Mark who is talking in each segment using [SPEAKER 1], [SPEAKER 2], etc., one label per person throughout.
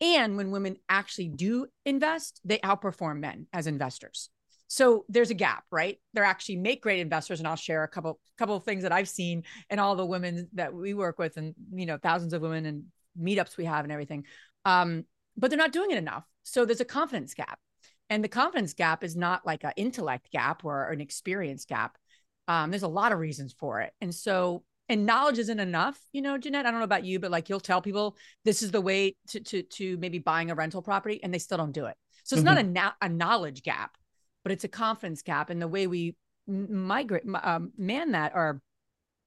[SPEAKER 1] And when women actually do invest, they outperform men as investors. So there's a gap, right? They're actually make great investors, and I'll share a couple couple of things that I've seen and all the women that we work with, and you know, thousands of women and meetups we have and everything. Um, but they're not doing it enough. So there's a confidence gap, and the confidence gap is not like an intellect gap or an experience gap. Um, there's a lot of reasons for it, and so and knowledge isn't enough you know jeanette i don't know about you but like you'll tell people this is the way to to to maybe buying a rental property and they still don't do it. So it's mm-hmm. not a, a knowledge gap but it's a confidence gap. And the way we migrate um, man that or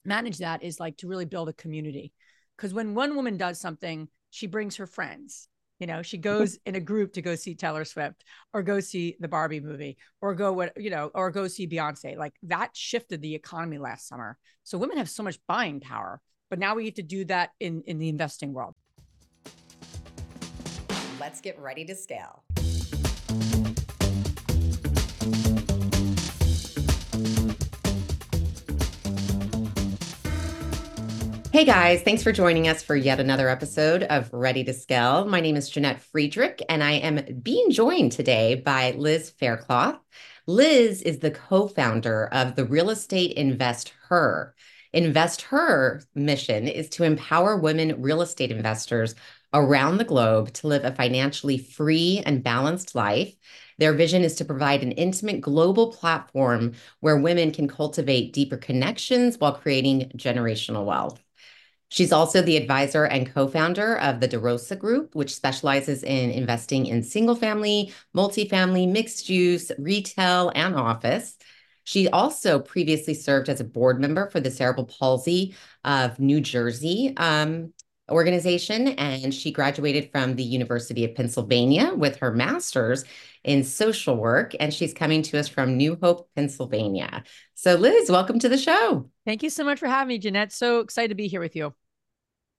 [SPEAKER 1] manage that is like to really build a community. Because when one woman does something she brings her friends you know, she mm-hmm. goes in a group to go see Taylor Swift or go see the Barbie movie or go what, you know, or go see Beyonce. Like that shifted the economy last summer. So women have so much buying power, but now we have to do that in in the investing world.
[SPEAKER 2] Let's get ready to scale. Hey guys, thanks for joining us for yet another episode of Ready to Scale. My name is Jeanette Friedrich, and I am being joined today by Liz Faircloth. Liz is the co founder of the Real Estate Invest Her. InvestHer mission is to empower women real estate investors around the globe to live a financially free and balanced life. Their vision is to provide an intimate global platform where women can cultivate deeper connections while creating generational wealth. She's also the advisor and co founder of the DeRosa Group, which specializes in investing in single family, multifamily, mixed use, retail, and office. She also previously served as a board member for the Cerebral Palsy of New Jersey um, organization, and she graduated from the University of Pennsylvania with her master's in social work. And she's coming to us from New Hope, Pennsylvania. So, Liz, welcome to the show.
[SPEAKER 1] Thank you so much for having me, Jeanette. So excited to be here with you.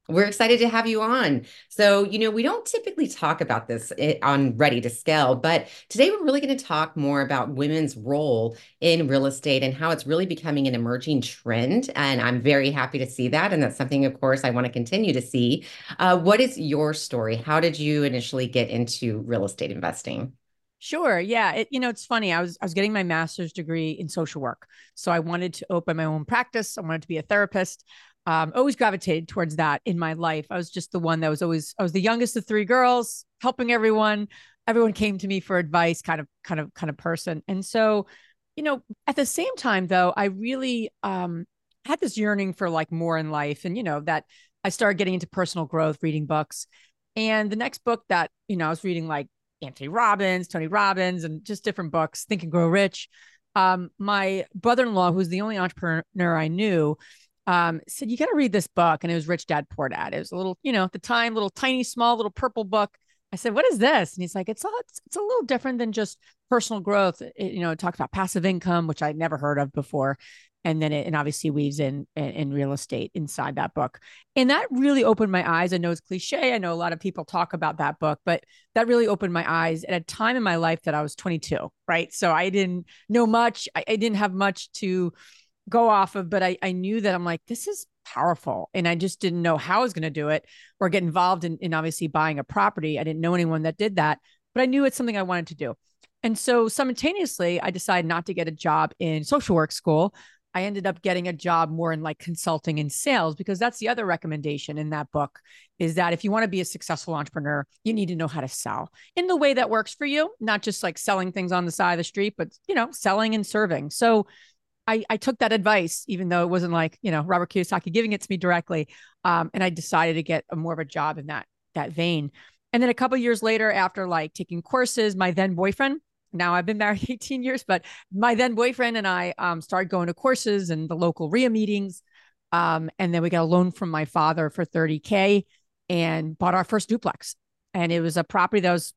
[SPEAKER 2] We're excited to have you on. So, you know, we don't typically talk about this eh, on Ready to Scale, but today we're really going to talk more about women's role in real estate and how it's really becoming an emerging trend. And I'm very happy to see that. And that's something, of course, I want to continue to see. Uh, what is your story? How did you initially get into real estate investing?
[SPEAKER 1] Sure. Yeah. It, you know, it's funny. I was I was getting my master's degree in social work, so I wanted to open my own practice. I wanted to be a therapist um, always gravitated towards that in my life. I was just the one that was always, I was the youngest of three girls, helping everyone. Everyone came to me for advice, kind of, kind of, kind of person. And so, you know, at the same time, though, I really um, had this yearning for like more in life. And, you know, that I started getting into personal growth, reading books. And the next book that, you know, I was reading like Anthony Robbins, Tony Robbins, and just different books, Think and Grow Rich. Um, my brother in law, who's the only entrepreneur I knew, um, said, You got to read this book. And it was Rich Dad Poor Dad. It was a little, you know, at the time, little tiny, small, little purple book. I said, What is this? And he's like, It's, all, it's, it's a little different than just personal growth. It, you know, it talks about passive income, which I'd never heard of before. And then it and obviously weaves in, in, in real estate inside that book. And that really opened my eyes. I know it's cliche. I know a lot of people talk about that book, but that really opened my eyes at a time in my life that I was 22, right? So I didn't know much. I, I didn't have much to go off of, but I, I knew that I'm like, this is powerful. And I just didn't know how I was going to do it or get involved in, in obviously buying a property. I didn't know anyone that did that, but I knew it's something I wanted to do. And so simultaneously, I decided not to get a job in social work school. I ended up getting a job more in like consulting and sales because that's the other recommendation in that book is that if you want to be a successful entrepreneur, you need to know how to sell in the way that works for you, not just like selling things on the side of the street, but you know, selling and serving. So I, I took that advice, even though it wasn't like, you know, Robert Kiyosaki giving it to me directly. Um, and I decided to get a more of a job in that, that vein. And then a couple years later, after like taking courses, my then boyfriend, now I've been married 18 years, but my then boyfriend and I um, started going to courses and the local RIA meetings. Um, and then we got a loan from my father for 30K and bought our first duplex. And it was a property that was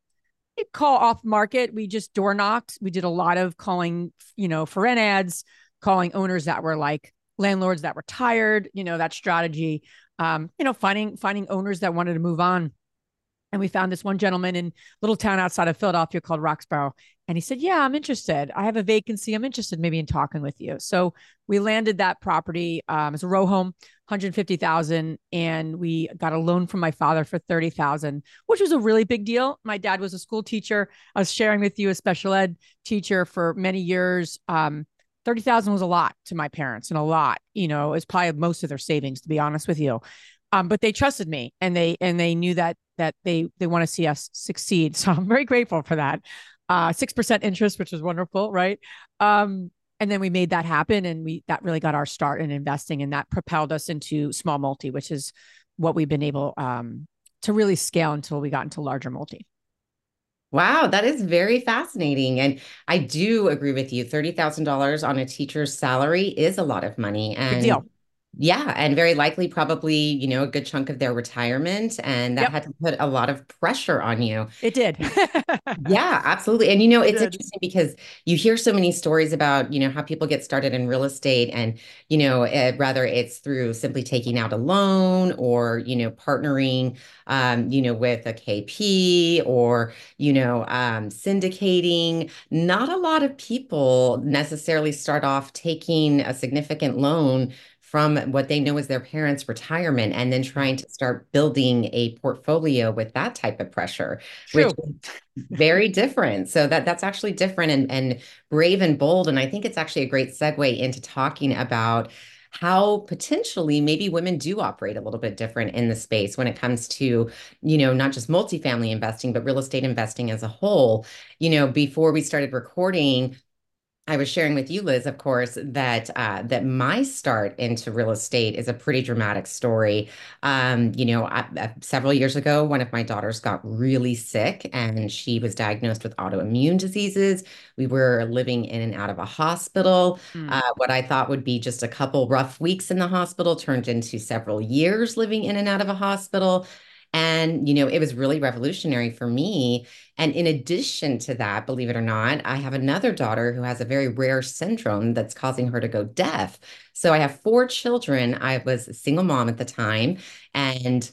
[SPEAKER 1] call off market. We just door knocked. We did a lot of calling, you know, for rent ads, calling owners that were like landlords that were tired, you know, that strategy, um, you know, finding, finding owners that wanted to move on. And we found this one gentleman in little town outside of Philadelphia called Roxborough. And he said, Yeah, I'm interested. I have a vacancy. I'm interested maybe in talking with you. So we landed that property um, as a row home, 150,000. And we got a loan from my father for 30,000, which was a really big deal. My dad was a school teacher. I was sharing with you a special ed teacher for many years. Um, 30,000 was a lot to my parents and a lot, you know, it's probably most of their savings, to be honest with you. Um, but they trusted me and they and they knew that that they they want to see us succeed. So I'm very grateful for that. Uh, six percent interest, which was wonderful, right? Um, and then we made that happen, and we that really got our start in investing, and that propelled us into small multi, which is what we've been able um, to really scale until we got into larger multi.
[SPEAKER 2] Wow, that is very fascinating. And I do agree with you. $30,000 on a teacher's salary is a lot of money. And. Yeah, and very likely probably, you know, a good chunk of their retirement. And that yep. had to put a lot of pressure on you.
[SPEAKER 1] It did.
[SPEAKER 2] yeah, absolutely. And, you know, it's it interesting because you hear so many stories about, you know, how people get started in real estate and, you know, uh, rather it's through simply taking out a loan or, you know, partnering, um, you know, with a KP or, you know, um, syndicating. Not a lot of people necessarily start off taking a significant loan from what they know is their parents' retirement and then mm-hmm. trying to start building a portfolio with that type of pressure, True. which is very different. So that that's actually different and, and brave and bold. And I think it's actually a great segue into talking about how potentially maybe women do operate a little bit different in the space when it comes to you know not just multifamily investing but real estate investing as a whole you know before we started recording I was sharing with you, Liz, of course, that uh, that my start into real estate is a pretty dramatic story. Um, you know, I, uh, several years ago, one of my daughters got really sick, and she was diagnosed with autoimmune diseases. We were living in and out of a hospital. Mm. Uh, what I thought would be just a couple rough weeks in the hospital turned into several years living in and out of a hospital. And, you know, it was really revolutionary for me. And in addition to that, believe it or not, I have another daughter who has a very rare syndrome that's causing her to go deaf. So I have four children. I was a single mom at the time. And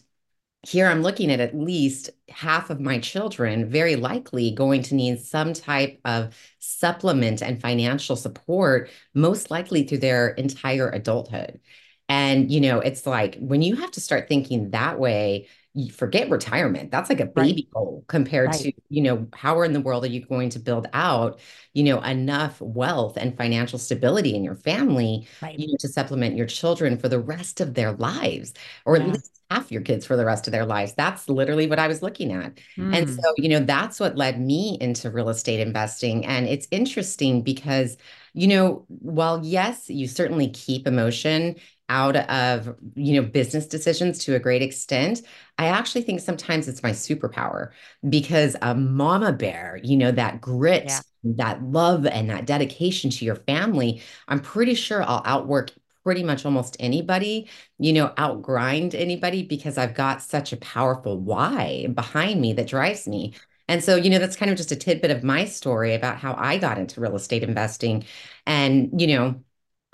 [SPEAKER 2] here I'm looking at at least half of my children very likely going to need some type of supplement and financial support, most likely through their entire adulthood. And, you know, it's like when you have to start thinking that way, forget retirement. That's like a baby right. goal compared right. to, you know, how in the world are you going to build out, you know, enough wealth and financial stability in your family, right. you know, to supplement your children for the rest of their lives, or yeah. at least half your kids for the rest of their lives. That's literally what I was looking at. Mm. And so, you know, that's what led me into real estate investing. And it's interesting because, you know, while yes, you certainly keep emotion out of you know business decisions to a great extent i actually think sometimes it's my superpower because a mama bear you know that grit yeah. that love and that dedication to your family i'm pretty sure i'll outwork pretty much almost anybody you know outgrind anybody because i've got such a powerful why behind me that drives me and so, you know, that's kind of just a tidbit of my story about how I got into real estate investing. And, you know,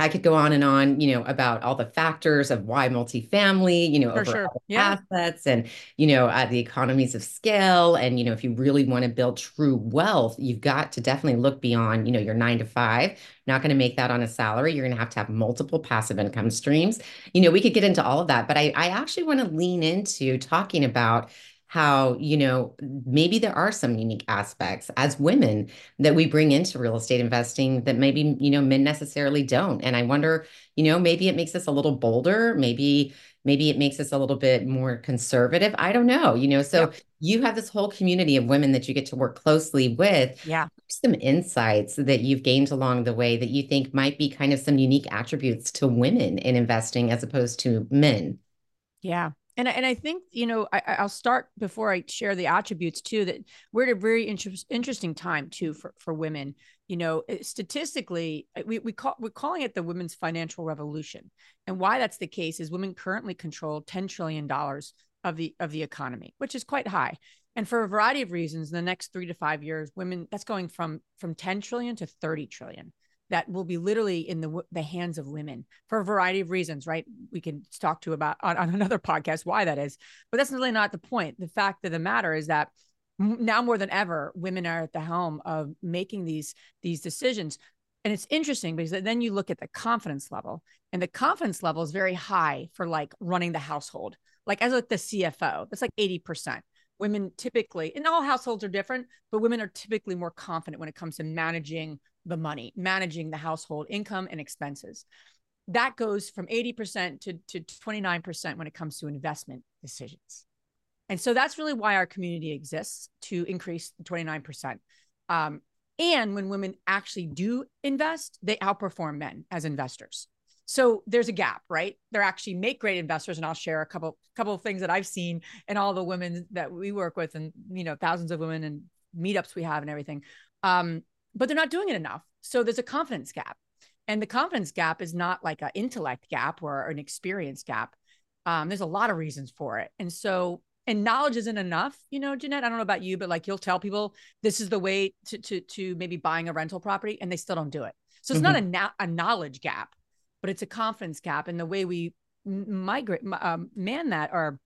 [SPEAKER 2] I could go on and on, you know, about all the factors of why multifamily, you know, For over sure. yeah. assets and, you know, uh, the economies of scale. And, you know, if you really want to build true wealth, you've got to definitely look beyond, you know, your nine to five. Not going to make that on a salary. You're going to have to have multiple passive income streams. You know, we could get into all of that, but I, I actually want to lean into talking about how you know maybe there are some unique aspects as women that we bring into real estate investing that maybe you know men necessarily don't. And i wonder you know maybe it makes us a little bolder. Maybe maybe it makes us a little bit more conservative. I don't know you know? So yeah. you have this whole community of women that you get to work closely with.
[SPEAKER 1] Yeah.
[SPEAKER 2] Some insights that you've gained along the way that you think might be kind of some unique attributes to women in investing as opposed to men?
[SPEAKER 1] Yeah and and I think you know I, will start before I share the attributes too that we're at a very inter- interesting time too for for women. You know, statistically, we we call we're calling it the women's financial revolution, and why that's the case is women currently control ten trillion dollars of the of the economy, which is quite high. And for a variety of reasons, in the next three to five years, women that's going from from ten trillion to thirty trillion. That will be literally in the the hands of women for a variety of reasons, right? We can talk to about on, on another podcast why that is, but that's really not the point. The fact of the matter is that now more than ever, women are at the helm of making these these decisions. And it's interesting because then you look at the confidence level, and the confidence level is very high for like running the household. Like as like the CFO, that's like 80% women typically, and all households are different, but women are typically more confident when it comes to managing the money, managing the household income and expenses. That goes from 80% to, to 29% when it comes to investment decisions. And so that's really why our community exists to increase 29%. Um, and when women actually do invest, they outperform men as investors so there's a gap right They're actually make great investors and i'll share a couple couple of things that i've seen and all the women that we work with and you know thousands of women and meetups we have and everything um, but they're not doing it enough so there's a confidence gap and the confidence gap is not like an intellect gap or an experience gap um, there's a lot of reasons for it and so and knowledge isn't enough you know jeanette i don't know about you but like you'll tell people this is the way to to, to maybe buying a rental property and they still don't do it so it's mm-hmm. not a, a knowledge gap but it's a confidence gap. And the way we migrate, um, man that or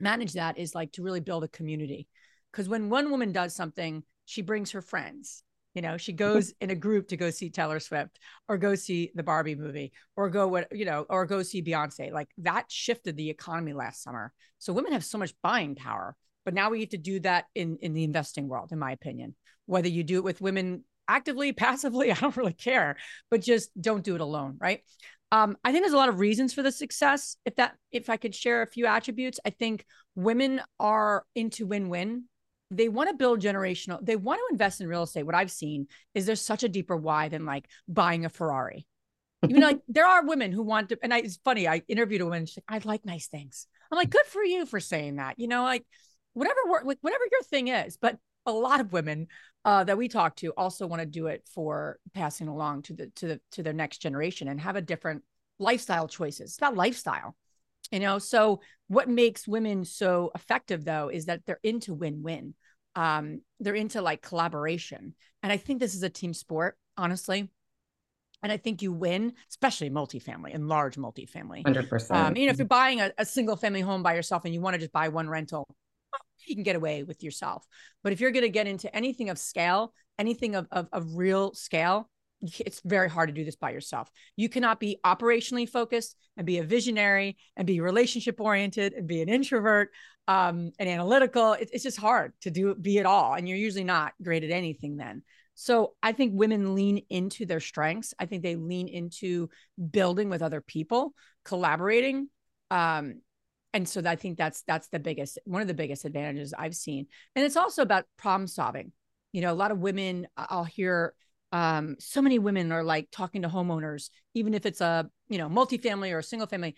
[SPEAKER 1] manage that is like to really build a community. Because when one woman does something, she brings her friends. You know, she goes in a group to go see Taylor Swift or go see the Barbie movie or go what, you know, or go see Beyonce. Like that shifted the economy last summer. So women have so much buying power. But now we have to do that in in the investing world, in my opinion. Whether you do it with women actively, passively, I don't really care, but just don't do it alone, right? Um, I think there's a lot of reasons for the success. If that, if I could share a few attributes, I think women are into win-win. They want to build generational. They want to invest in real estate. What I've seen is there's such a deeper why than like buying a Ferrari. Even like there are women who want to, and I, it's funny. I interviewed a woman. She's like, "I like nice things." I'm like, "Good for you for saying that." You know, like whatever work, like whatever your thing is. But a lot of women uh, that we talk to also want to do it for passing along to the to the to their next generation and have a different lifestyle choices. It's about lifestyle, you know. So what makes women so effective though is that they're into win-win. Um, they're into like collaboration, and I think this is a team sport, honestly. And I think you win, especially multifamily and large multifamily.
[SPEAKER 2] Hundred percent.
[SPEAKER 1] Um, you know, if you're buying a, a single family home by yourself and you want to just buy one rental, you can get away with yourself. But if you're going to get into anything of scale, anything of, of, of real scale, it's very hard to do this by yourself. You cannot be operationally focused and be a visionary and be relationship oriented and be an introvert um, and analytical. It, it's just hard to do be it all, and you're usually not great at anything then. So I think women lean into their strengths. I think they lean into building with other people, collaborating, um, and so I think that's that's the biggest one of the biggest advantages I've seen. And it's also about problem solving. You know, a lot of women I'll hear um, so many women are like talking to homeowners, even if it's a you know multifamily or a single family,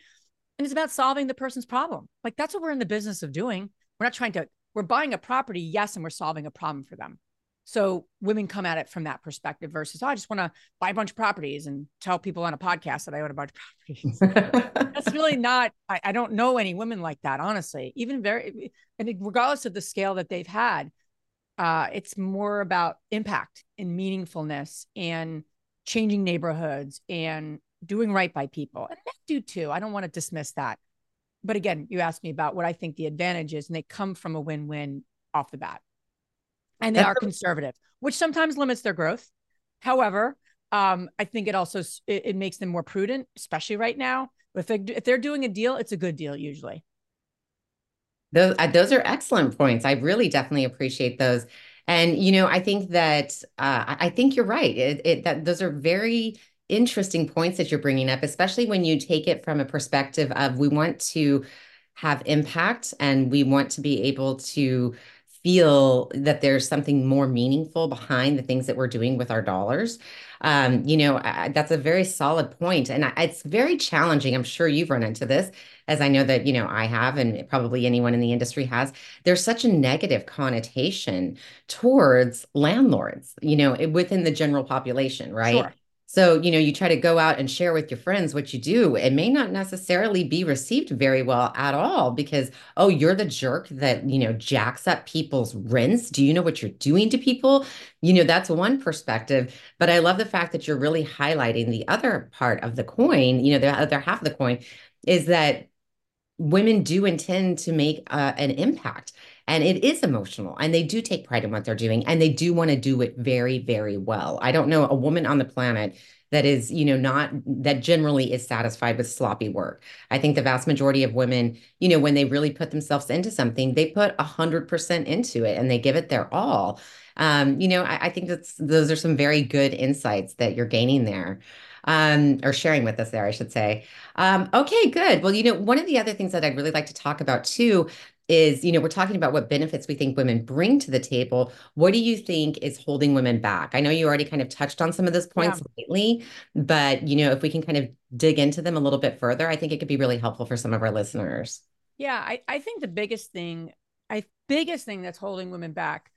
[SPEAKER 1] and it's about solving the person's problem. Like that's what we're in the business of doing. We're not trying to. We're buying a property, yes, and we're solving a problem for them. So women come at it from that perspective versus, oh, I just want to buy a bunch of properties and tell people on a podcast that I own a bunch of properties. That's really not, I, I, don't know any women like that, honestly, even very, and regardless of the scale that they've had, uh, it's more about impact and meaningfulness and changing neighborhoods and doing right by people. And men do too. I don't want to dismiss that. But again, you asked me about what I think the advantage is, and they come from a win win off the bat and they are conservative, which sometimes limits their growth. However, um, I think it also it, it, makes them more prudent, especially right now. If they if they're doing a deal, it's a good deal usually.
[SPEAKER 2] Those uh, those are excellent points. I really definitely appreciate those. And you know, I think that uh, I think you're right. It, it, that those are very interesting points that you're bringing up, especially when you take it from a perspective of we want to have impact and we want to be able to feel that there's something more meaningful behind the things that we're doing with our dollars. Um, you know, I, that's a very solid point, and I, it's very challenging. I'm sure you've run into this, as I know that you know I have, and probably anyone in the industry has. There's such a negative connotation towards landlords, you know, within the general population, right? Sure. So, you know, you try to go out and share with your friends what you do. It may not necessarily be received very well at all because, oh, you're the jerk that, you know, jacks up people's rents. Do you know what you're doing to people? You know, that's one perspective. But I love the fact that you're really highlighting the other part of the coin, you know, the other half of the coin is that women do intend to make uh, an impact and it is emotional and they do take pride in what they're doing and they do want to do it very very well i don't know a woman on the planet that is you know not that generally is satisfied with sloppy work i think the vast majority of women you know when they really put themselves into something they put 100% into it and they give it their all um, you know I, I think that's those are some very good insights that you're gaining there um, or sharing with us there, I should say. Um, okay, good. Well, you know, one of the other things that I'd really like to talk about too is, you know, we're talking about what benefits we think women bring to the table. What do you think is holding women back? I know you already kind of touched on some of those points yeah. lately, but, you know, if we can kind of dig into them a little bit further, I think it could be really helpful for some of our listeners.
[SPEAKER 1] Yeah, I, I think the biggest thing, I biggest thing that's holding women back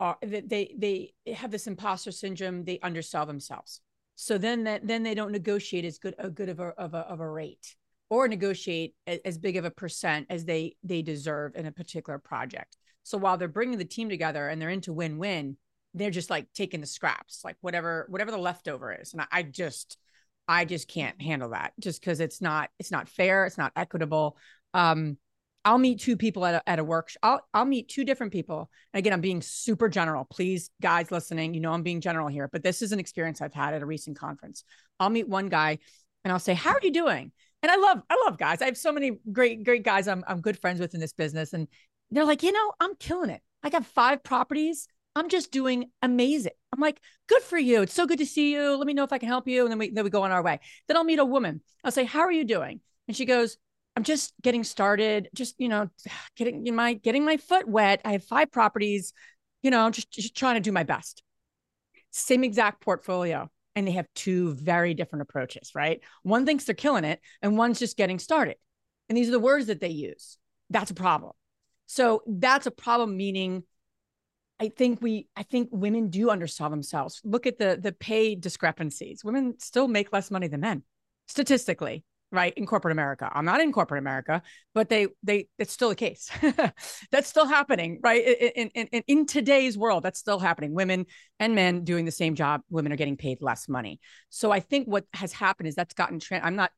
[SPEAKER 1] are that they they have this imposter syndrome. They undersell themselves. So then that then they don't negotiate as good a good of a of a, of a rate or negotiate as big of a percent as they they deserve in a particular project. So while they're bringing the team together and they're into win-win, they're just like taking the scraps, like whatever whatever the leftover is. And I, I just I just can't handle that just because it's not it's not fair, it's not equitable. Um, I'll meet two people at a, at a workshop. I'll, I'll meet two different people. And again, I'm being super general. Please, guys listening, you know, I'm being general here, but this is an experience I've had at a recent conference. I'll meet one guy and I'll say, How are you doing? And I love, I love guys. I have so many great, great guys I'm, I'm good friends with in this business. And they're like, you know, I'm killing it. I got five properties. I'm just doing amazing. I'm like, good for you. It's so good to see you. Let me know if I can help you. And then we then we go on our way. Then I'll meet a woman. I'll say, How are you doing? And she goes, I'm just getting started, just, you know, getting my getting my foot wet. I have five properties, you know, just, just trying to do my best. Same exact portfolio. And they have two very different approaches, right? One thinks they're killing it, and one's just getting started. And these are the words that they use. That's a problem. So that's a problem, meaning I think we I think women do undersell themselves. Look at the the pay discrepancies. Women still make less money than men statistically right in corporate america i'm not in corporate america but they they it's still the case that's still happening right in, in, in, in today's world that's still happening women and men doing the same job women are getting paid less money so i think what has happened is that's gotten tra- i'm not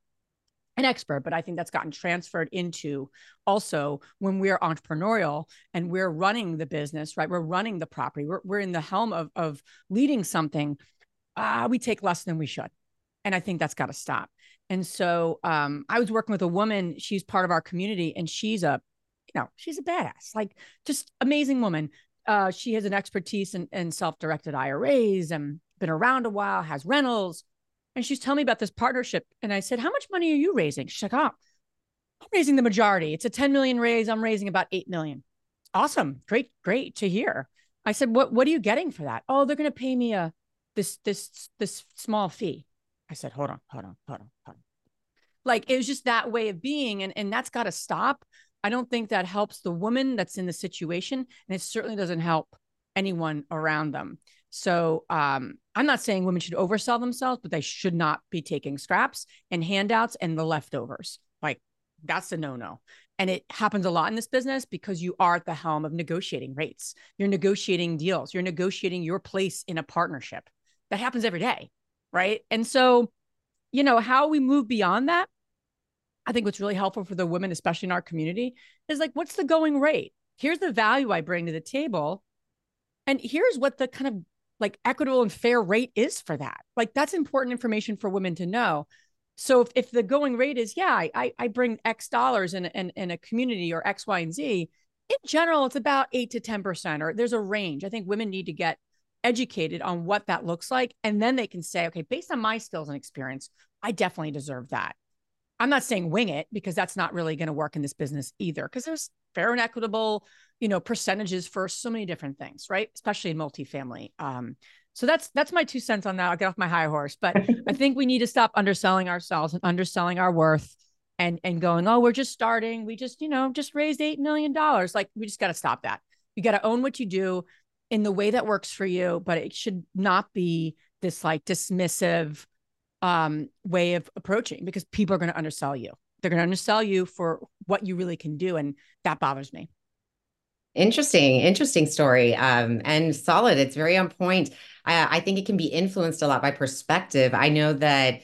[SPEAKER 1] an expert, but I think that's gotten transferred into also when we're entrepreneurial and we're running the business, right? We're running the property, we're, we're in the helm of, of leading something. Ah, we take less than we should. And I think that's got to stop. And so um, I was working with a woman, she's part of our community, and she's a, you know, she's a badass, like just amazing woman. Uh, she has an expertise in, in self-directed IRAs and been around a while, has rentals. And she's telling me about this partnership. And I said, How much money are you raising? She's like, Oh, I'm raising the majority. It's a 10 million raise. I'm raising about 8 million. Awesome. Great, great to hear. I said, What what are you getting for that? Oh, they're gonna pay me a this this this small fee. I said, hold on, hold on, hold on, hold on. Like it was just that way of being. And, and that's got to stop. I don't think that helps the woman that's in the situation. And it certainly doesn't help anyone around them. So um, I'm not saying women should oversell themselves, but they should not be taking scraps and handouts and the leftovers. Like that's a no no. And it happens a lot in this business because you are at the helm of negotiating rates. You're negotiating deals. You're negotiating your place in a partnership. That happens every day right? And so, you know, how we move beyond that, I think what's really helpful for the women, especially in our community, is like, what's the going rate? Here's the value I bring to the table. And here's what the kind of like equitable and fair rate is for that. Like that's important information for women to know. So if, if the going rate is, yeah, I, I bring X dollars in, in, in a community or X, Y, and Z, in general, it's about eight to 10%, or there's a range. I think women need to get educated on what that looks like. And then they can say, okay, based on my skills and experience, I definitely deserve that. I'm not saying wing it because that's not really going to work in this business either, because there's fair and equitable, you know, percentages for so many different things, right? Especially in multifamily. Um, so that's that's my two cents on that. I'll get off my high horse, but I think we need to stop underselling ourselves and underselling our worth and and going, oh, we're just starting. We just, you know, just raised eight million dollars. Like we just got to stop that. You got to own what you do in the way that works for you, but it should not be this like dismissive, um, way of approaching because people are going to undersell you. They're going to undersell you for what you really can do. And that bothers me.
[SPEAKER 2] Interesting, interesting story. Um, and solid. It's very on point. I, I think it can be influenced a lot by perspective. I know that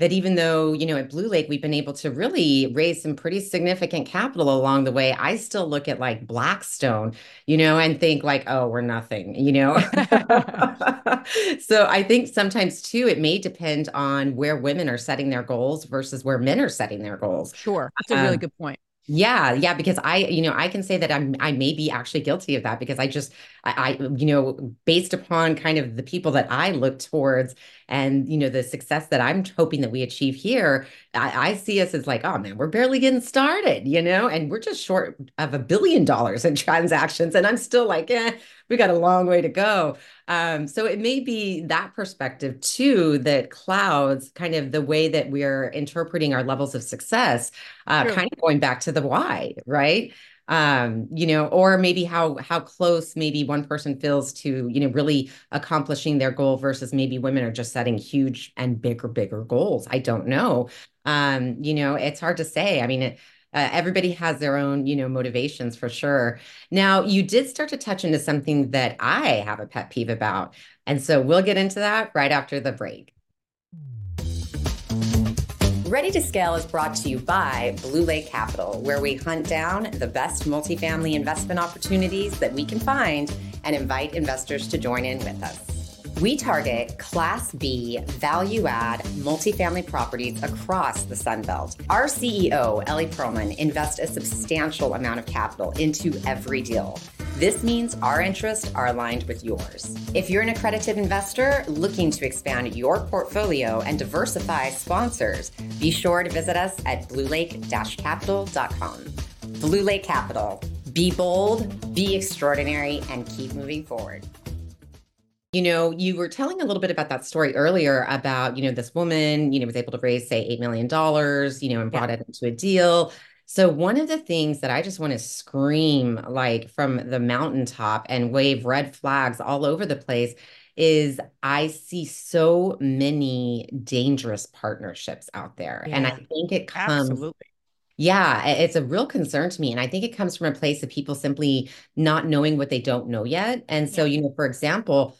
[SPEAKER 2] that even though, you know, at Blue Lake, we've been able to really raise some pretty significant capital along the way, I still look at like Blackstone, you know, and think like, oh, we're nothing, you know? so I think sometimes too, it may depend on where women are setting their goals versus where men are setting their goals.
[SPEAKER 1] Sure. That's a really um, good point.
[SPEAKER 2] Yeah, yeah, because I, you know, I can say that I'm I may be actually guilty of that because I just I, I you know, based upon kind of the people that I look towards and you know the success that I'm hoping that we achieve here, I, I see us as like, oh man, we're barely getting started, you know, and we're just short of a billion dollars in transactions. And I'm still like, eh, we got a long way to go. Um, so it may be that perspective too that clouds kind of the way that we're interpreting our levels of success, uh, kind of going back to the why, right? um you know or maybe how how close maybe one person feels to you know really accomplishing their goal versus maybe women are just setting huge and bigger bigger goals i don't know um you know it's hard to say i mean it, uh, everybody has their own you know motivations for sure now you did start to touch into something that i have a pet peeve about and so we'll get into that right after the break Ready to Scale is brought to you by Blue Lake Capital, where we hunt down the best multifamily investment opportunities that we can find and invite investors to join in with us. We target Class B value add multifamily properties across the Sun Belt. Our CEO, Ellie Perlman, invests a substantial amount of capital into every deal. This means our interests are aligned with yours. If you're an accredited investor looking to expand your portfolio and diversify sponsors, be sure to visit us at bluelake-capital.com. Blue Lake Capital. Be bold, be extraordinary, and keep moving forward. You know, you were telling a little bit about that story earlier about, you know, this woman, you know, was able to raise, say, $8 million, you know, and brought yeah. it into a deal. So, one of the things that I just want to scream like from the mountaintop and wave red flags all over the place is I see so many dangerous partnerships out there. Yeah, and I think it comes. Absolutely. Yeah, it's a real concern to me. And I think it comes from a place of people simply not knowing what they don't know yet. And so, you know, for example,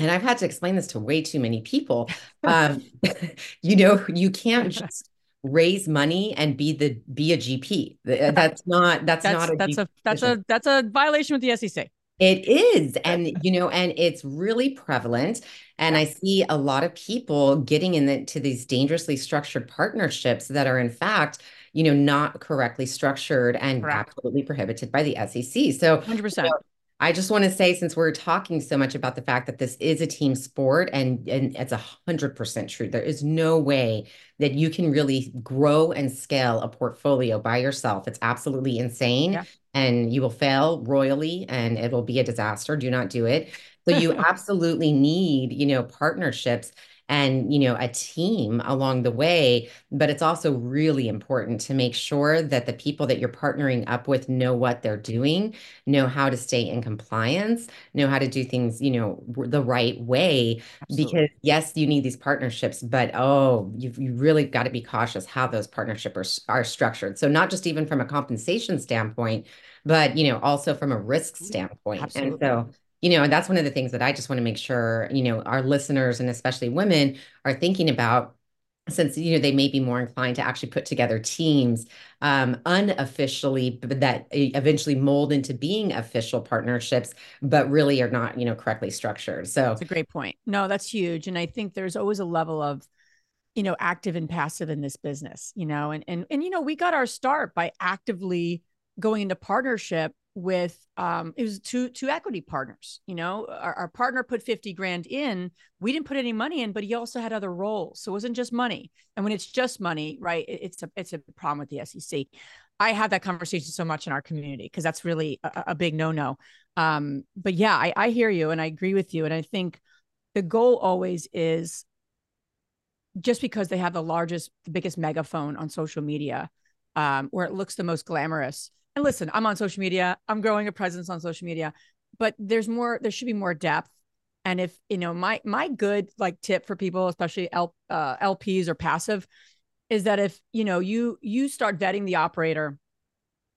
[SPEAKER 2] and I've had to explain this to way too many people. Um, you know, you can't just raise money and be the be a GP. Uh, that's not that's, that's not a
[SPEAKER 1] that's GP a that's position. a that's a violation with the SEC.
[SPEAKER 2] It is. And, you know, and it's really prevalent. And I see a lot of people getting into these dangerously structured partnerships that are, in fact, you know, not correctly structured and Correct. absolutely prohibited by the SEC. So,
[SPEAKER 1] 100%. You know,
[SPEAKER 2] I just want to say, since we're talking so much about the fact that this is a team sport and, and it's a hundred percent true, there is no way that you can really grow and scale a portfolio by yourself. It's absolutely insane yeah. and you will fail royally and it will be a disaster. Do not do it. So you absolutely need, you know, partnerships and you know a team along the way but it's also really important to make sure that the people that you're partnering up with know what they're doing know how to stay in compliance know how to do things you know the right way Absolutely. because yes you need these partnerships but oh you've you really got to be cautious how those partnerships are, are structured so not just even from a compensation standpoint but you know also from a risk standpoint Absolutely. and so you know, that's one of the things that I just want to make sure, you know, our listeners and especially women are thinking about since you know they may be more inclined to actually put together teams um, unofficially but that eventually mold into being official partnerships but really are not you know correctly structured. So
[SPEAKER 1] that's a great point. No that's huge and i think there's always a level of you know active and passive in this business you know and and and you know we got our start by actively going into partnership with um it was two two equity partners you know? Our, our, partner put 50 grand in. We didn't put any money in but he also had other roles. So it wasn't just money. And when it's just money right it, it's a it's a problem with the sec i have that conversation so much in our community because that's really a, a big no-no. Um but yeah I, I hear you and i agree with you. And i think the goal always is just because they have the largest the biggest megaphone on social media um where it looks the most glamorous and listen, I'm on social media. I'm growing a presence on social media, but there's more. There should be more depth And if you know my my good like tip for people, especially L, uh, LPs or passive, is that if you know you you start vetting the operator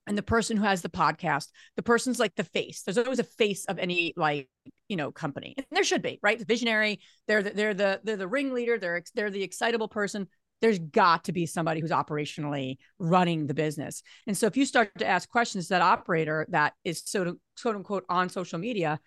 [SPEAKER 1] and the person who has the podcast the person's like the face there's always a face of any like you know company and there should be right the visionary they're the, they're the they're the ringleader they're they're the excitable person there's got to be somebody who's operationally running the business and so if you start to ask questions to that operator that is so quote unquote on social media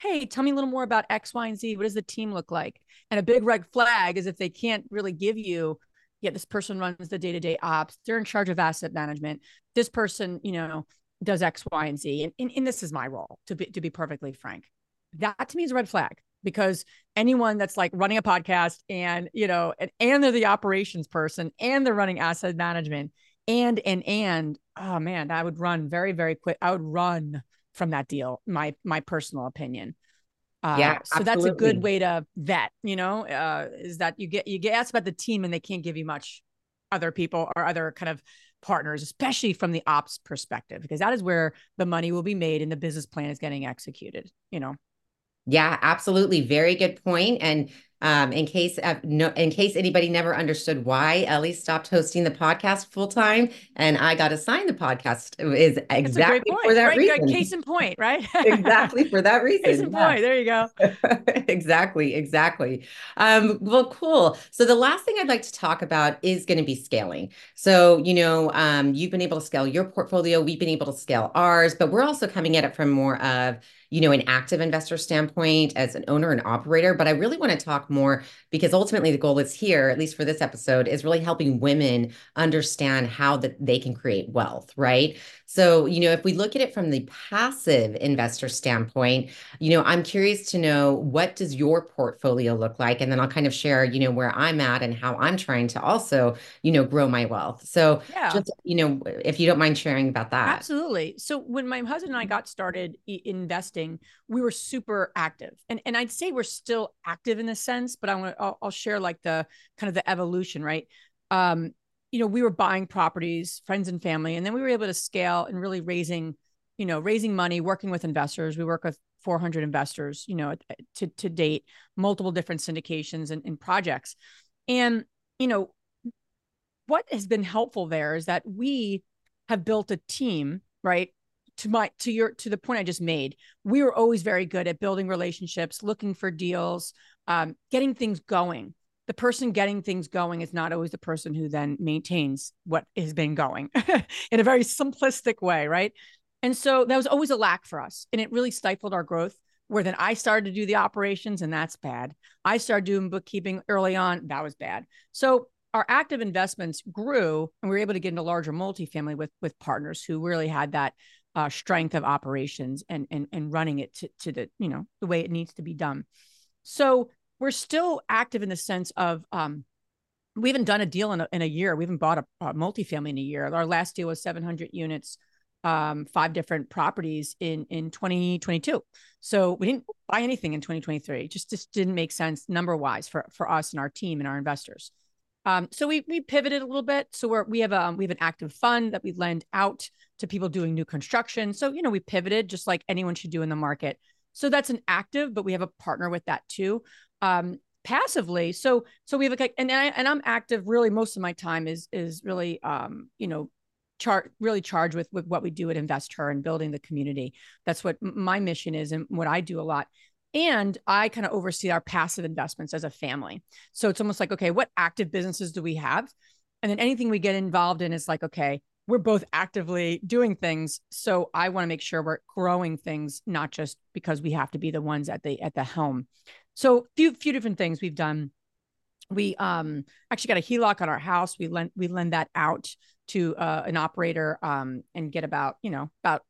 [SPEAKER 1] hey tell me a little more about x y and z what does the team look like and a big red flag is if they can't really give you yeah, this person runs the day-to-day ops. They're in charge of asset management. This person, you know, does X, Y, and Z. And, and, and this is my role to be to be perfectly frank. That to me is a red flag because anyone that's like running a podcast and you know and, and they're the operations person and they're running asset management and and and oh man i would run very very quick i would run from that deal my my personal opinion uh, yeah, so absolutely. that's a good way to vet. You know, uh, is that you get you get asked about the team and they can't give you much other people or other kind of partners, especially from the ops perspective, because that is where the money will be made and the business plan is getting executed. You know.
[SPEAKER 2] Yeah, absolutely. Very good point. And um, in case uh, no, in case anybody never understood why Ellie stopped hosting the podcast full time and I got assigned the podcast is exactly for that
[SPEAKER 1] right?
[SPEAKER 2] reason.
[SPEAKER 1] Case in point, right?
[SPEAKER 2] exactly for that reason.
[SPEAKER 1] Case in yeah. point. There you go.
[SPEAKER 2] exactly, exactly. Um, well, cool. So the last thing I'd like to talk about is going to be scaling. So you know, um, you've been able to scale your portfolio. We've been able to scale ours, but we're also coming at it from more of you know, an active investor standpoint as an owner and operator. But I really want to talk more because ultimately the goal is here, at least for this episode, is really helping women understand how that they can create wealth, right? So, you know, if we look at it from the passive investor standpoint, you know, I'm curious to know what does your portfolio look like? And then I'll kind of share, you know, where I'm at and how I'm trying to also, you know, grow my wealth. So yeah. just, you know, if you don't mind sharing about that.
[SPEAKER 1] Absolutely. So when my husband and I got started investing, we were super active. And and I'd say we're still active in a sense, but I want to I'll, I'll share like the kind of the evolution, right? Um, you know, we were buying properties, friends and family, and then we were able to scale and really raising, you know, raising money, working with investors. We work with 400 investors, you know, to, to date, multiple different syndications and, and projects. And, you know, what has been helpful there is that we have built a team, right? To my to your to the point I just made, we were always very good at building relationships, looking for deals, um, getting things going the person getting things going is not always the person who then maintains what has been going in a very simplistic way, right? And so that was always a lack for us. And it really stifled our growth. Where then I started to do the operations, and that's bad. I started doing bookkeeping early on, that was bad. So our active investments grew, and we were able to get into larger multifamily with with partners who really had that uh, strength of operations and and and running it to to the you know the way it needs to be done. So we're still active in the sense of um, we haven't done a deal in a, in a year. We haven't bought a, a multifamily in a year. Our last deal was 700 units, um, five different properties in in 2022. So we didn't buy anything in 2023. It just just didn't make sense number wise for for us and our team and our investors. Um, so we we pivoted a little bit. So we're we have um we have an active fund that we lend out to people doing new construction. So you know we pivoted just like anyone should do in the market. So that's an active, but we have a partner with that too um, passively. So so we have a and I and I'm active really most of my time is is really um, you know chart really charged with with what we do at InvestHer and building the community. That's what my mission is and what I do a lot. And I kind of oversee our passive investments as a family. So it's almost like, okay, what active businesses do we have? And then anything we get involved in is like, okay, we're both actively doing things. So I want to make sure we're growing things, not just because we have to be the ones at the at the helm. So few few different things we've done. We um actually got a HELOC on our house. We lend we lend that out to uh, an operator um and get about you know about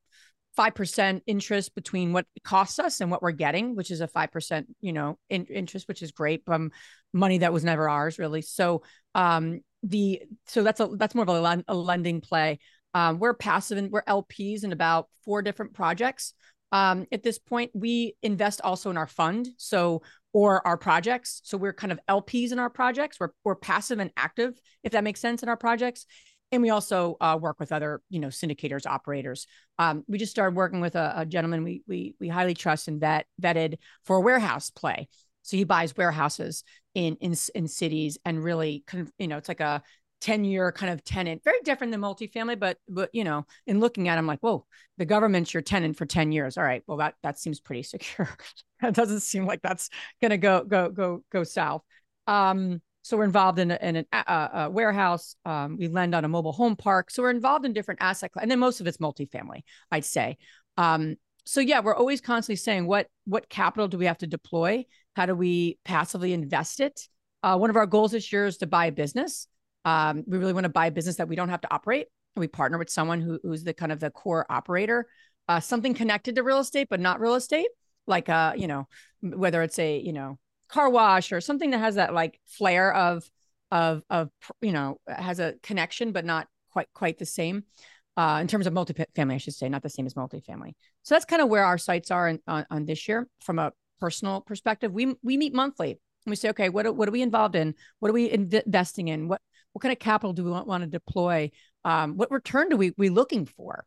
[SPEAKER 1] five percent interest between what it costs us and what we're getting, which is a five percent you know in, interest, which is great from money that was never ours really. So um the so that's a that's more of a, a lending play. Um, we're passive and we're LPs in about four different projects. Um, at this point, we invest also in our fund, so or our projects. So we're kind of LPs in our projects. We're we're passive and active, if that makes sense, in our projects. and we also uh, work with other you know syndicators operators um, we just started working with a, a, gentleman we, we we highly trust and vet vetted for a warehouse play so he buys warehouses in in, in cities and really you know it's like a 10 year kind of tenant very different than multifamily but but you know in looking at it, i'm like whoa the government's your tenant for 10 years all right well that that seems pretty secure that doesn't seem like that's gonna go go go go south um so we're involved in, a, in an, a, a warehouse. Um, we lend on a mobile home park. So we're involved in different asset, and then most of it's multifamily, I'd say. Um, so yeah, we're always constantly saying what what capital do we have to deploy? How do we passively invest it? Uh, one of our goals this year is to buy a business. Um, we really want to buy a business that we don't have to operate. And we partner with someone who, who's the kind of the core operator, uh, something connected to real estate, but not real estate, like uh, you know, whether it's a you know car wash or something that has that like flair of of of you know has a connection but not quite quite the same uh, in terms of multifamily, I should say, not the same as multifamily. So that's kind of where our sights are in, on, on this year from a personal perspective. We we meet monthly and we say, okay, what what are we involved in? What are we investing in? What what kind of capital do we want, want to deploy? Um, what return do we we looking for?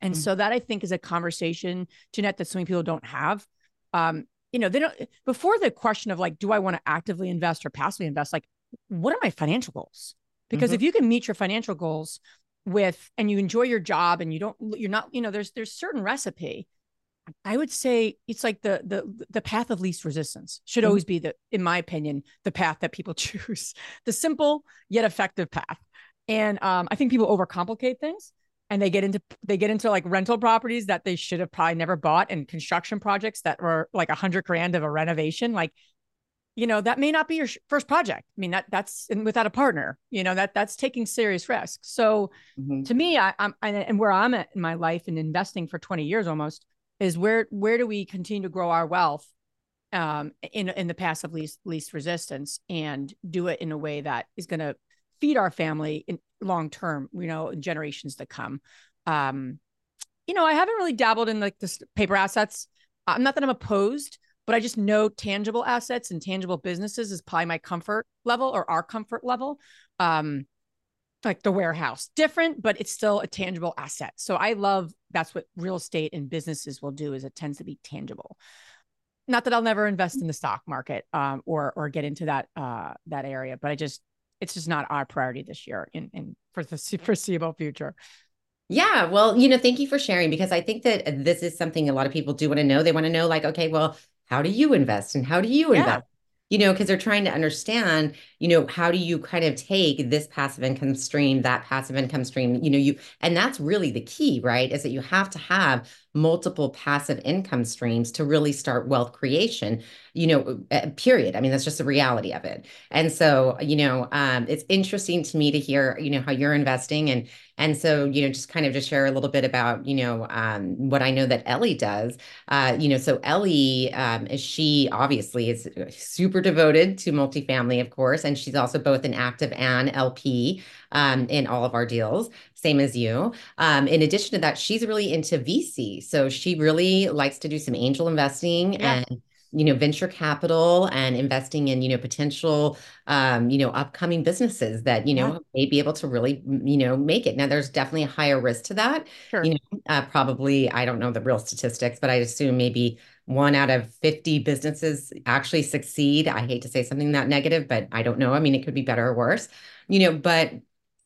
[SPEAKER 1] And mm-hmm. so that I think is a conversation, Jeanette, that so many people don't have. Um, you know, they don't before the question of like, do I want to actively invest or passively invest? Like, what are my financial goals? Because mm-hmm. if you can meet your financial goals with and you enjoy your job and you don't you're not, you know, there's there's certain recipe. I would say it's like the the the path of least resistance should mm-hmm. always be the, in my opinion, the path that people choose. The simple yet effective path. And um, I think people overcomplicate things and they get into they get into like rental properties that they should have probably never bought and construction projects that were like a hundred grand of a renovation like you know that may not be your first project i mean that that's and without a partner you know that that's taking serious risks so mm-hmm. to me I, i'm and where i'm at in my life and investing for 20 years almost is where where do we continue to grow our wealth um in in the passive least least resistance and do it in a way that is going to feed our family in long term, you know, in generations to come. Um, you know, I haven't really dabbled in like this paper assets. I'm not that I'm opposed, but I just know tangible assets and tangible businesses is probably my comfort level or our comfort level. Um, like the warehouse, different, but it's still a tangible asset. So I love that's what real estate and businesses will do is it tends to be tangible. Not that I'll never invest in the stock market um, or or get into that uh, that area, but I just it's just not our priority this year in, in for the foreseeable future.
[SPEAKER 2] Yeah, well, you know, thank you for sharing because I think that this is something a lot of people do want to know. They want to know, like, okay, well, how do you invest and how do you yeah. invest? You know, because they're trying to understand, you know, how do you kind of take this passive income stream, that passive income stream, you know, you, and that's really the key, right? Is that you have to have multiple passive income streams to really start wealth creation, you know, uh, period. I mean, that's just the reality of it. And so, you know, um, it's interesting to me to hear, you know, how you're investing and, and so, you know, just kind of just share a little bit about, you know, um, what I know that Ellie does. Uh, you know, so Ellie, um, she obviously is super devoted to multifamily, of course, and she's also both an active and LP um, in all of our deals, same as you. Um, in addition to that, she's really into VC. So she really likes to do some angel investing yeah. and you know venture capital and investing in you know potential um you know upcoming businesses that you know yeah. may be able to really you know make it now there's definitely a higher risk to that sure. you know uh, probably i don't know the real statistics but i assume maybe one out of 50 businesses actually succeed i hate to say something that negative but i don't know i mean it could be better or worse you know but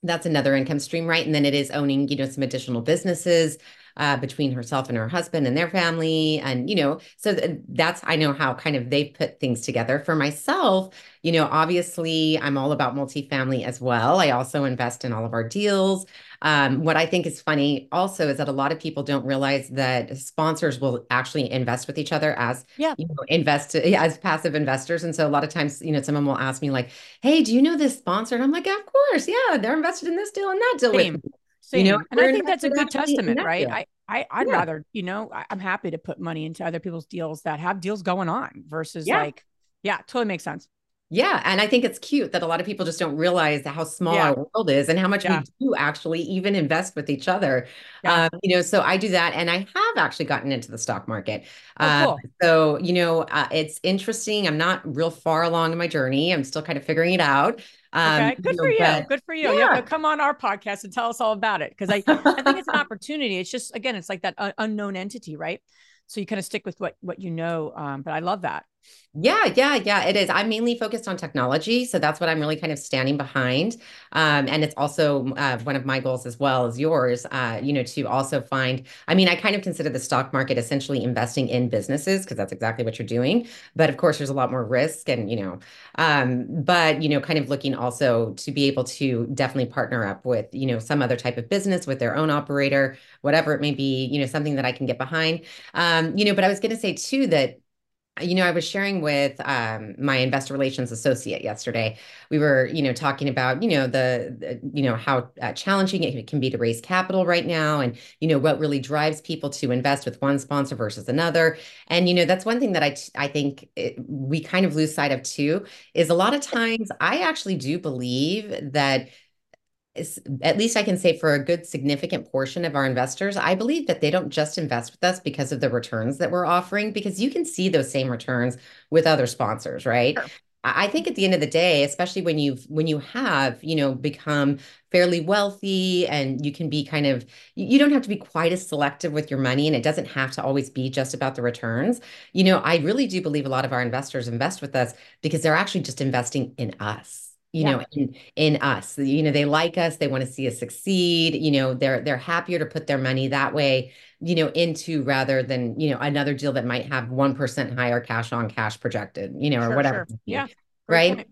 [SPEAKER 2] that's another income stream right? And then it is owning you know some additional businesses uh, between herself and her husband and their family. And, you know, so th- that's, I know how kind of they put things together. For myself, you know, obviously I'm all about multifamily as well. I also invest in all of our deals. Um, what I think is funny also is that a lot of people don't realize that sponsors will actually invest with each other as yeah. you know, invest as passive investors. And so a lot of times, you know, someone will ask me like, "Hey, do you know this sponsor?" And I'm like, "Of course, yeah, they're invested in this deal and that deal Same. with me."
[SPEAKER 1] Same. You know, and I think that's a good testament, right? I, I, I'd yeah. rather, you know, I, am happy to put money into other people's deals that have deals going on versus yeah. like, yeah, totally makes sense.
[SPEAKER 2] Yeah. And I think it's cute that a lot of people just don't realize how small yeah. our world is and how much yeah. we do actually even invest with each other. Yeah. Um, you know, so I do that. And I have actually gotten into the stock market. Oh, uh, cool. so, you know, uh, it's interesting. I'm not real far along in my journey. I'm still kind of figuring it out.
[SPEAKER 1] Um, okay, good you know, for you. But, good for you. Yeah. You come on our podcast and tell us all about it because I, I think it's an opportunity. It's just again, it's like that uh, unknown entity, right? So you kind of stick with what what you know. Um, but I love that.
[SPEAKER 2] Yeah, yeah, yeah, it is. I'm mainly focused on technology. So that's what I'm really kind of standing behind. Um, and it's also uh, one of my goals as well as yours, uh, you know, to also find, I mean, I kind of consider the stock market essentially investing in businesses because that's exactly what you're doing. But of course, there's a lot more risk and, you know, um, but, you know, kind of looking also to be able to definitely partner up with, you know, some other type of business with their own operator, whatever it may be, you know, something that I can get behind. Um, you know, but I was going to say too that you know, I was sharing with um, my investor relations associate yesterday. We were, you know, talking about, you know, the, the you know, how uh, challenging it can be to raise capital right now, and you know what really drives people to invest with one sponsor versus another. And you know, that's one thing that I I think it, we kind of lose sight of too. Is a lot of times I actually do believe that at least I can say for a good significant portion of our investors, I believe that they don't just invest with us because of the returns that we're offering, because you can see those same returns with other sponsors, right? Sure. I think at the end of the day, especially when you've when you have, you know, become fairly wealthy and you can be kind of you don't have to be quite as selective with your money and it doesn't have to always be just about the returns. You know, I really do believe a lot of our investors invest with us because they're actually just investing in us you yeah. know in in us you know they like us they want to see us succeed you know they're they're happier to put their money that way you know into rather than you know another deal that might have 1% higher cash on cash projected you know or whatever
[SPEAKER 1] sure. yeah
[SPEAKER 2] right point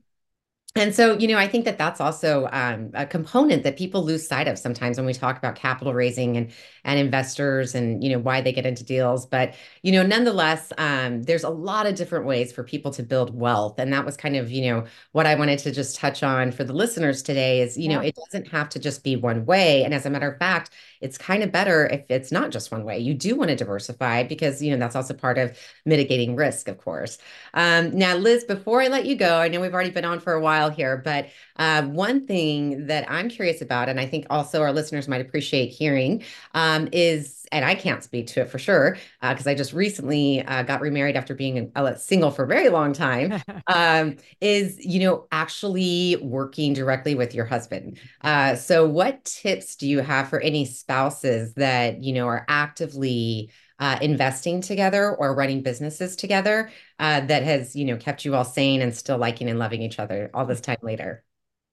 [SPEAKER 2] and so, you know, I think that that's also um, a component that people lose sight of sometimes when we talk about capital raising and and investors and you know why they get into deals. But you know, nonetheless, um, there's a lot of different ways for people to build wealth, and that was kind of you know what I wanted to just touch on for the listeners today. Is you yeah. know, it doesn't have to just be one way. And as a matter of fact, it's kind of better if it's not just one way. You do want to diversify because you know that's also part of mitigating risk, of course. Um, now, Liz, before I let you go, I know we've already been on for a while here, but uh, one thing that I'm curious about, and I think also our listeners might appreciate hearing, um, is, and I can't speak to it for sure because uh, I just recently uh, got remarried after being single for a very long time, um, is you know actually working directly with your husband. Uh, so, what tips do you have for any spouses that you know are actively uh, investing together or running businesses together uh, that has you know kept you all sane and still liking and loving each other all this time later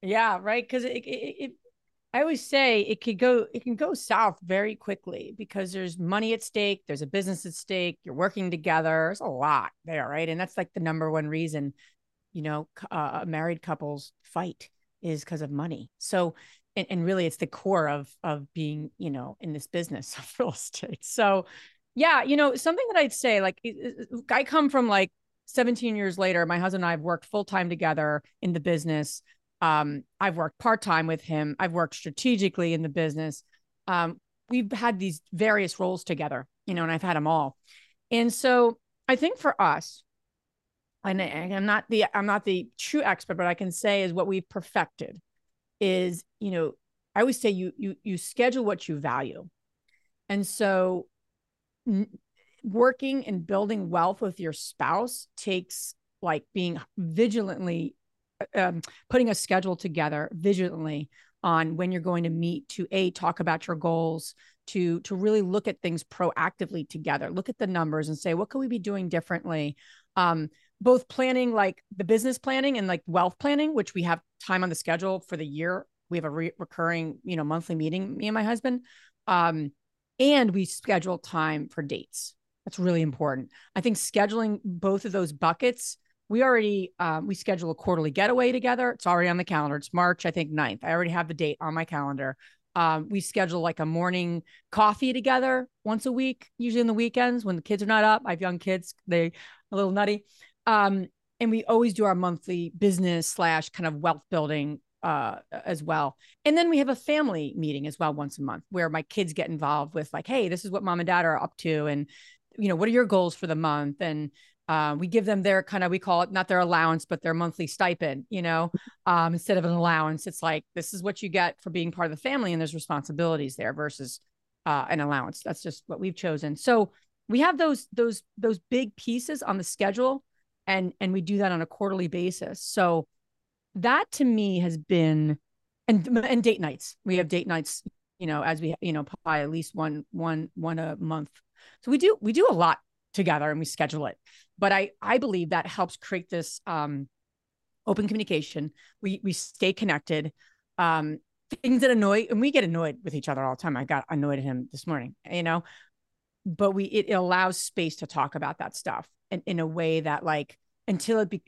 [SPEAKER 1] yeah right because it, it, it, i always say it could go it can go south very quickly because there's money at stake there's a business at stake you're working together there's a lot there right and that's like the number one reason you know uh, married couples fight is because of money so and, and really it's the core of of being you know in this business of real estate so yeah, you know, something that I'd say, like, I come from like 17 years later. My husband and I have worked full time together in the business. Um, I've worked part time with him. I've worked strategically in the business. Um, we've had these various roles together, you know, and I've had them all. And so I think for us, and I'm not the I'm not the true expert, but I can say is what we've perfected is, you know, I always say you you you schedule what you value. And so working and building wealth with your spouse takes like being vigilantly um, putting a schedule together vigilantly on when you're going to meet to a talk about your goals to to really look at things proactively together look at the numbers and say what could we be doing differently um, both planning like the business planning and like wealth planning which we have time on the schedule for the year we have a re- recurring you know monthly meeting me and my husband um, and we schedule time for dates. That's really important. I think scheduling both of those buckets, we already um, we schedule a quarterly getaway together. It's already on the calendar. It's March, I think 9th. I already have the date on my calendar. Um, we schedule like a morning coffee together once a week, usually in the weekends when the kids are not up. I have young kids, they a little nutty. Um, and we always do our monthly business slash kind of wealth building uh, as well. And then we have a family meeting as well once a month where my kids get involved with like, hey, this is what mom and dad are up to, and you know, what are your goals for the month? And uh, we give them their kind of we call it not their allowance, but their monthly stipend. You know, um, instead of an allowance, it's like this is what you get for being part of the family, and there's responsibilities there versus uh, an allowance. That's just what we've chosen. So we have those those those big pieces on the schedule, and and we do that on a quarterly basis. So that to me has been and and date nights. We have date nights, you know, as we you know, probably at least one one one a month. So we do we do a lot together and we schedule it. But I I believe that helps create this um open communication. We we stay connected. Um things that annoy and we get annoyed with each other all the time. I got annoyed at him this morning, you know. But we it, it allows space to talk about that stuff in, in a way that like until it be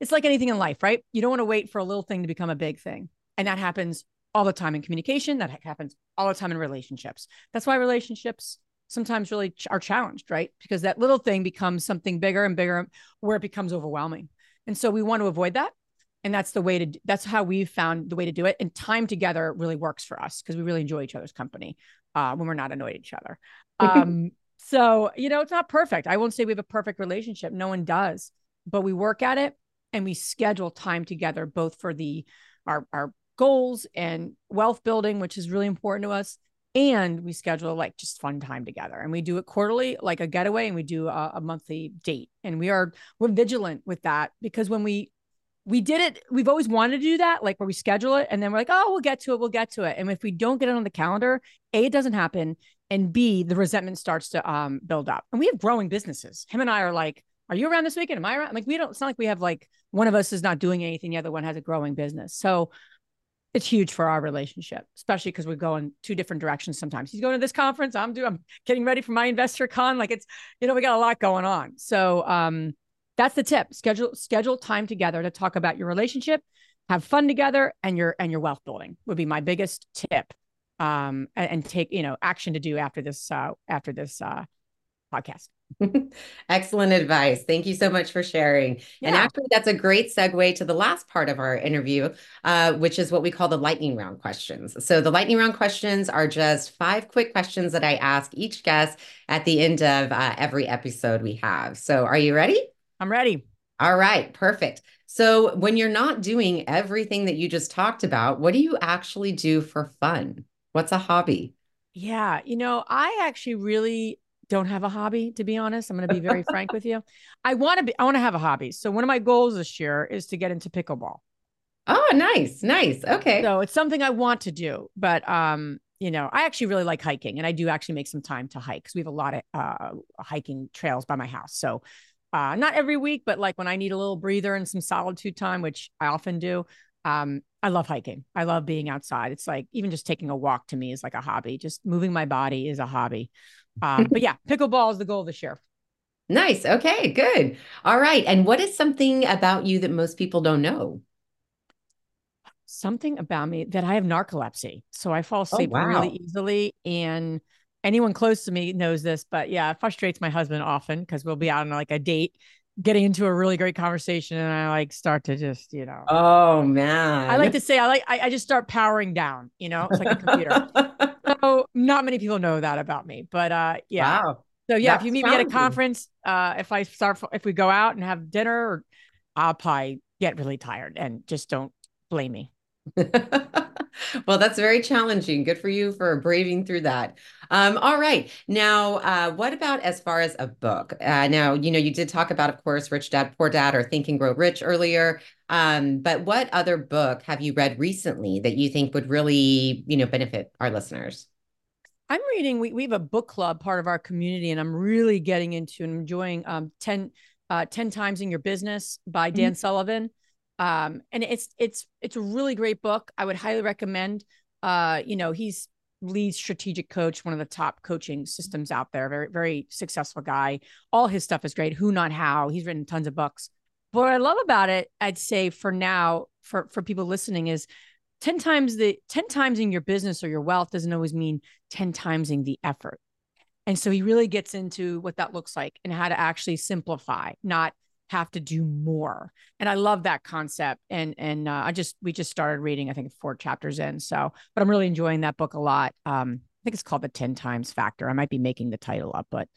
[SPEAKER 1] it's like anything in life, right? You don't want to wait for a little thing to become a big thing. And that happens all the time in communication. That happens all the time in relationships. That's why relationships sometimes really ch- are challenged, right? Because that little thing becomes something bigger and bigger where it becomes overwhelming. And so we want to avoid that. And that's the way to, that's how we've found the way to do it. And time together really works for us because we really enjoy each other's company uh, when we're not annoyed at each other. Um, so, you know, it's not perfect. I won't say we have a perfect relationship. No one does, but we work at it and we schedule time together, both for the, our, our goals and wealth building, which is really important to us, and we schedule like just fun time together and we do it quarterly like a getaway and we do a, a, monthly date and we are we're vigilant with that because when we we did it we've always wanted to do that like where we schedule it and then we're like oh we'll get to it we'll get to it and if we don't get it on the calendar a it doesn't happen and b the resentment starts to um build up and we have growing businesses. Him and i are like are you around this weekend? Am i around? Like we don't it's not like we have like one of us is not doing anything the other one has a growing business. So it's huge for our relationship, especially because we go in two different directions sometimes. He's going to this conference. I'm doing, I'm getting ready for my InvestHer Con. Like it's, you know, we got a lot going on. So um, that's the tip. Schedule, schedule time together to talk about your relationship, have fun together and your, and your wealth building would be my biggest tip. Um, and, and take, you know, action to do after this, uh, after this, uh, podcast.
[SPEAKER 2] Excellent advice. Thank you so much for sharing. Yeah. And actually, that's a great segue to the last part of our interview, uh, which is what we call the lightning round questions. So, the lightning round questions are just five quick questions that I ask each guest at the end of uh, every episode we have. So, are you ready?
[SPEAKER 1] I'm ready.
[SPEAKER 2] All right, perfect. So, when you're not doing everything that you just talked about, what do you actually do for fun? What's a hobby?
[SPEAKER 1] Yeah, you know, I actually really don't have a hobby to be honest i'm going to be very frank with you. I want to be i want to have a hobby so one of my goals this year is to get into pickleball.
[SPEAKER 2] Oh nice nice okay.
[SPEAKER 1] So it's something i want to do but um you know i actually really like hiking and i do actually make some time to hike because we have a lot of uh hiking trails by my house. So uh not every week but like when i need a little breather and some solitude time which i often do um i love hiking. I love being outside. It's like even just taking a walk to me is like a hobby. Just moving my body is a hobby um, but yeah, pickleball is the goal this year.
[SPEAKER 2] Nice. Okay, good. All right. And what is something about you that most people don't know?
[SPEAKER 1] Something about me that I have narcolepsy. So I fall oh, asleep oh, wow. really easily. And anyone close to me knows this, but yeah, it frustrates my husband often because we'll be out on like a date getting into a really great conversation and I like start to just, you know.
[SPEAKER 2] Oh man.
[SPEAKER 1] I like to say I like I, I just start powering down, you know, it's like a computer. not many people know that about me. But uh yeah. Wow. So yeah, That's if you meet me at a conference, uh if I start if we go out and have dinner, or I'll probably get really tired and just don't blame me.
[SPEAKER 2] well, that's very challenging. Good for you for braving through that. Um, all right. Now, uh, what about as far as a book? Uh, now, you know, you did talk about, of course, Rich Dad, Poor Dad or Think and Grow Rich earlier. Um, but what other book have you read recently that you think would really, you know, benefit our listeners?
[SPEAKER 1] I'm reading, we, we have a book club part of our community, and I'm really getting into and enjoying um, 10, uh, 10 Times in Your Business by Dan mm-hmm. Sullivan. Um, and it's it's it's a really great book. I would highly recommend. Uh, you know, he's lead strategic coach, one of the top coaching systems out there. Very very successful guy. All his stuff is great. Who not how. He's written tons of books. But what I love about it, I'd say for now, for for people listening, is 10 times the 10 times in your business or your wealth doesn't always mean 10 times in the effort. And so he really gets into what that looks like and how to actually simplify, not have to do more. And I love that concept. And and uh, I just we just started reading, I think four chapters in. So, but I'm really enjoying that book a lot. Um, I think it's called the 10 times factor. I might be making the title up, but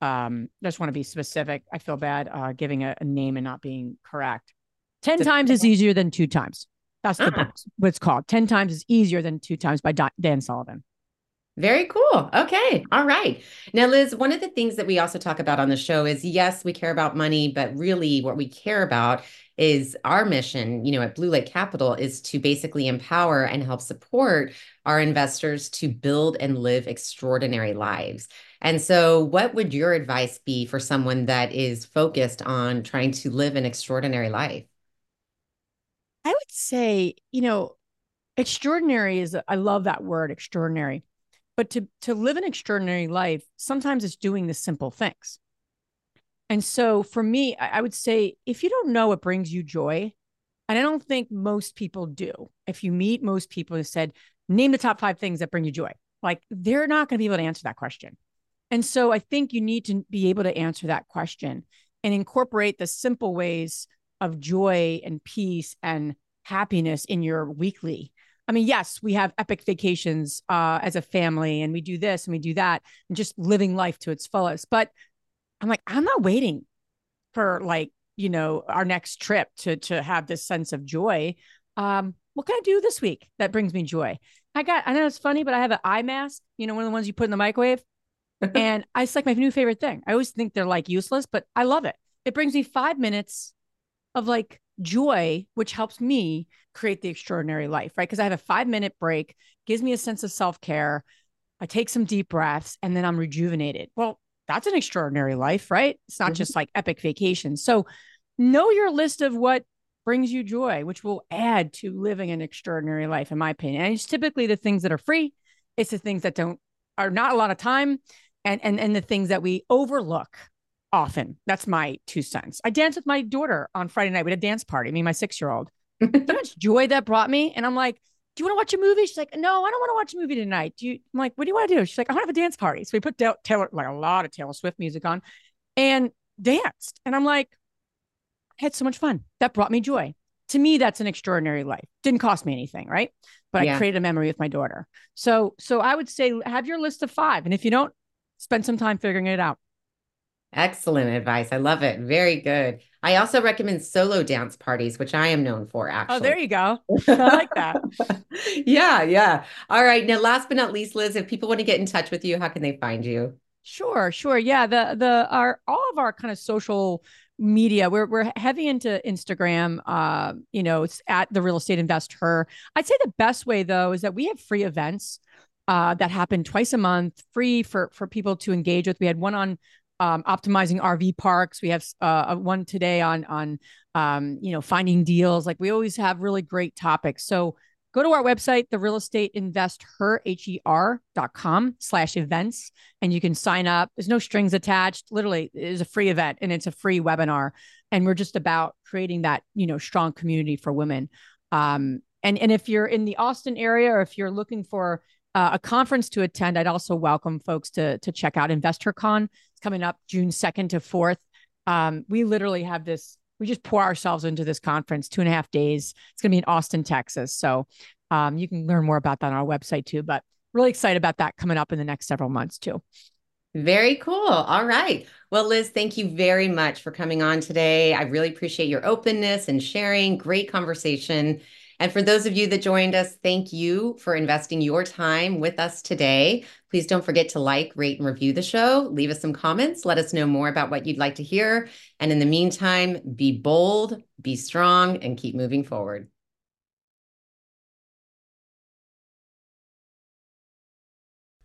[SPEAKER 1] um, I just want to be specific. I feel bad uh, giving a, a name and not being correct. 10 the- times is easier than two times. That's the uh-huh. book, what it's called. 10 times is easier than two times by Dan Sullivan.
[SPEAKER 2] Very cool. Okay. All right. Now, Liz, one of the things that we also talk about on the show is yes, we care about money, but really what we care about is our mission, you know, at Blue Lake Capital is to basically empower and help support our investors to build and live extraordinary lives. And so, what would your advice be for someone that is focused on trying to live an extraordinary life?
[SPEAKER 1] I would say, you know, extraordinary is, I love that word, extraordinary. But to, to live an extraordinary life, sometimes it's doing the simple things. And so for me, I would say if you don't know what brings you joy, and I don't think most people do, if you meet most people who said, name the top five things that bring you joy, like they're not going to be able to answer that question. And so I think you need to be able to answer that question and incorporate the simple ways of joy and peace and happiness in your weekly. I mean, yes, we have epic vacations uh, as a family and we do this and we do that and just living life to its fullest. But I'm like, I'm not waiting for like, you know, our next trip to to have this sense of joy. Um, what can I do this week that brings me joy? I got, I know it's funny, but I have an eye mask, you know, one of the ones you put in the microwave. and I, it's like my new favorite thing. I always think they're like useless, but I love it. It brings me five minutes of like joy, which helps me create the extraordinary life, right? Because I have a five minute break, gives me a sense of self care. I take some deep breaths and then I'm rejuvenated. Well, that's an extraordinary life, right? It's not mm-hmm. just like epic vacation. So know your list of what brings you joy, which will add to living an extraordinary life, in my opinion. And it's typically the things that are free. It's the things that don't are not a lot of time and and and the things that we overlook often. That's my two cents. I danced with my daughter on Friday night. We had a dance party, me and my six year old. How much joy that brought me. And I'm like, do you want to watch a movie? She's like, no, I don't want to watch a movie tonight. Do you? I'm like, what do you want to do? She's like, I want to have a dance party. So we put Taylor, like a lot of Taylor Swift music on and danced. And I'm like, I had so much fun. That brought me joy. To me, that's an extraordinary life. Didn't cost me anything, right? But yeah. I created a memory with my daughter. So, so I would say have your list of five. And if you don't, spend some time figuring it out.
[SPEAKER 2] Excellent advice. I love it. Very good. I also recommend solo dance parties, which I am known for actually.
[SPEAKER 1] Oh, there you go. I like that.
[SPEAKER 2] yeah, yeah. All right. Now, last but not least, Liz, if people want to get in touch with you, how can they find you?
[SPEAKER 1] Sure, sure. Yeah. The the our all of our kind of social media we're we're heavy into instagram uh you know it's at the real estate InvestHer i'd say the best way though is that we have free events uh, that happen twice a month, free for for people to engage with. We had one on um, optimizing RV parks. We have uh, one today on on um, you know finding deals. Like we always have really great topics. So go to our website, the real estate invest her her dot com slash events, and you can sign up. There's no strings attached. Literally, it is a free event and it's a free webinar. And we're just about creating that you know strong community for women. Um, and and if you're in the Austin area or if you're looking for uh, a conference to attend, I'd also welcome folks to to check out InvestHerCon. Coming up June second to fourth. Um, we literally have this. We just pour ourselves into this conference, two and a half days. It's going to be in Austin, Texas. So um, you can learn more about that on our website too. But really excited about that coming up in the next several months too.
[SPEAKER 2] Very cool. All right. Well, Liz, thank you very much for coming on today. I really appreciate your openness and sharing. Great conversation. And for those of you that joined us, thank you for investing your time with us today. Please don't forget to like, rate, and review the show. Leave us some comments. Let us know more about what you'd like to hear. And in the meantime, be bold, be strong, and keep moving forward.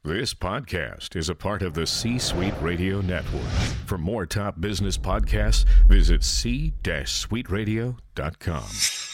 [SPEAKER 3] This podcast is a part of the C Suite Radio Network. For more top business podcasts, visit c-suiteradio.com.